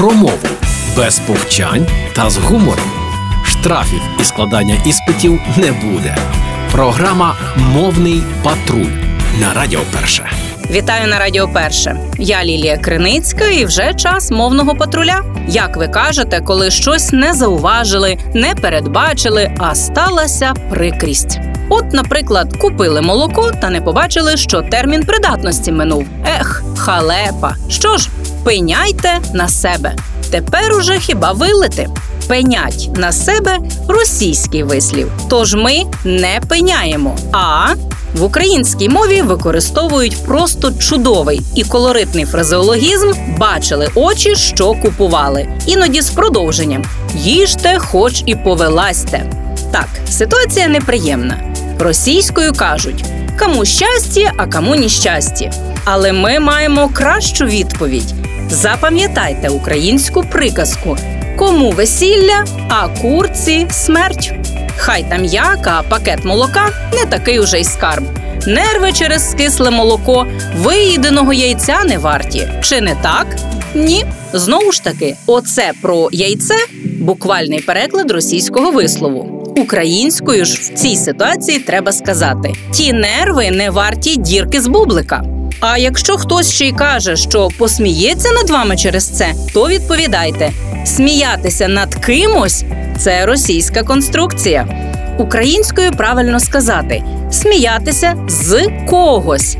про мову без повчань та з гумором. Штрафів і складання іспитів не буде. Програма Мовний патруль на Радіо Перше. Вітаю на Радіо Перше. Я Лілія Криницька, і вже час мовного патруля. Як ви кажете, коли щось не зауважили, не передбачили, а сталася прикрість. От, наприклад, купили молоко та не побачили, що термін придатності минув. Ех, халепа. Що ж, пеняйте на себе. Тепер уже хіба вилити? Пенять на себе російський вислів. Тож ми не пеняємо, а в українській мові використовують просто чудовий і колоритний фразеологізм бачили очі, що купували. Іноді з продовженням їжте, хоч і повеласьте. Так, ситуація неприємна. Російською кажуть кому щастя, а кому ніщастя. Але ми маємо кращу відповідь. Запам'ятайте українську приказку: кому весілля, а курці смерть. Хай там як, а пакет молока не такий уже й скарб. Нерви через скисле молоко виїденого яйця не варті. Чи не так? Ні. Знову ж таки, оце про яйце буквальний переклад російського вислову. Українською ж в цій ситуації треба сказати: ті нерви не варті дірки з бублика. А якщо хтось ще й каже, що посміється над вами через це, то відповідайте: сміятися над кимось це російська конструкція. Українською правильно сказати сміятися з когось.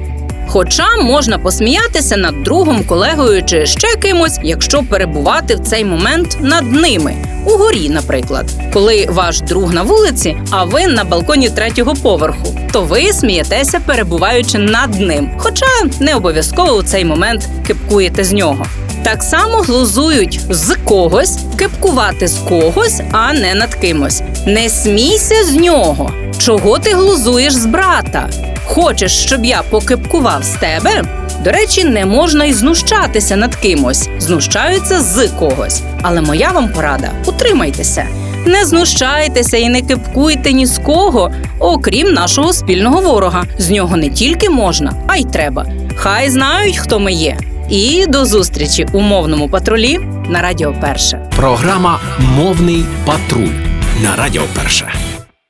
Хоча можна посміятися над другом, колегою чи ще кимось, якщо перебувати в цей момент над ними. Угорі, наприклад, коли ваш друг на вулиці, а ви на балконі третього поверху, то ви смієтеся, перебуваючи над ним. Хоча не обов'язково у цей момент кипкуєте з нього. Так само глузують з когось, кепкувати з когось, а не над кимось. Не смійся з нього. Чого ти глузуєш з брата? Хочеш, щоб я покипкував з тебе? До речі, не можна й знущатися над кимось, знущаються з когось. Але моя вам порада: утримайтеся. Не знущайтеся і не кипкуйте ні з кого, окрім нашого спільного ворога. З нього не тільки можна, а й треба. Хай знають, хто ми є. І до зустрічі у мовному патрулі на Радіо Перше. Програма Мовний патруль на Радіо Перше.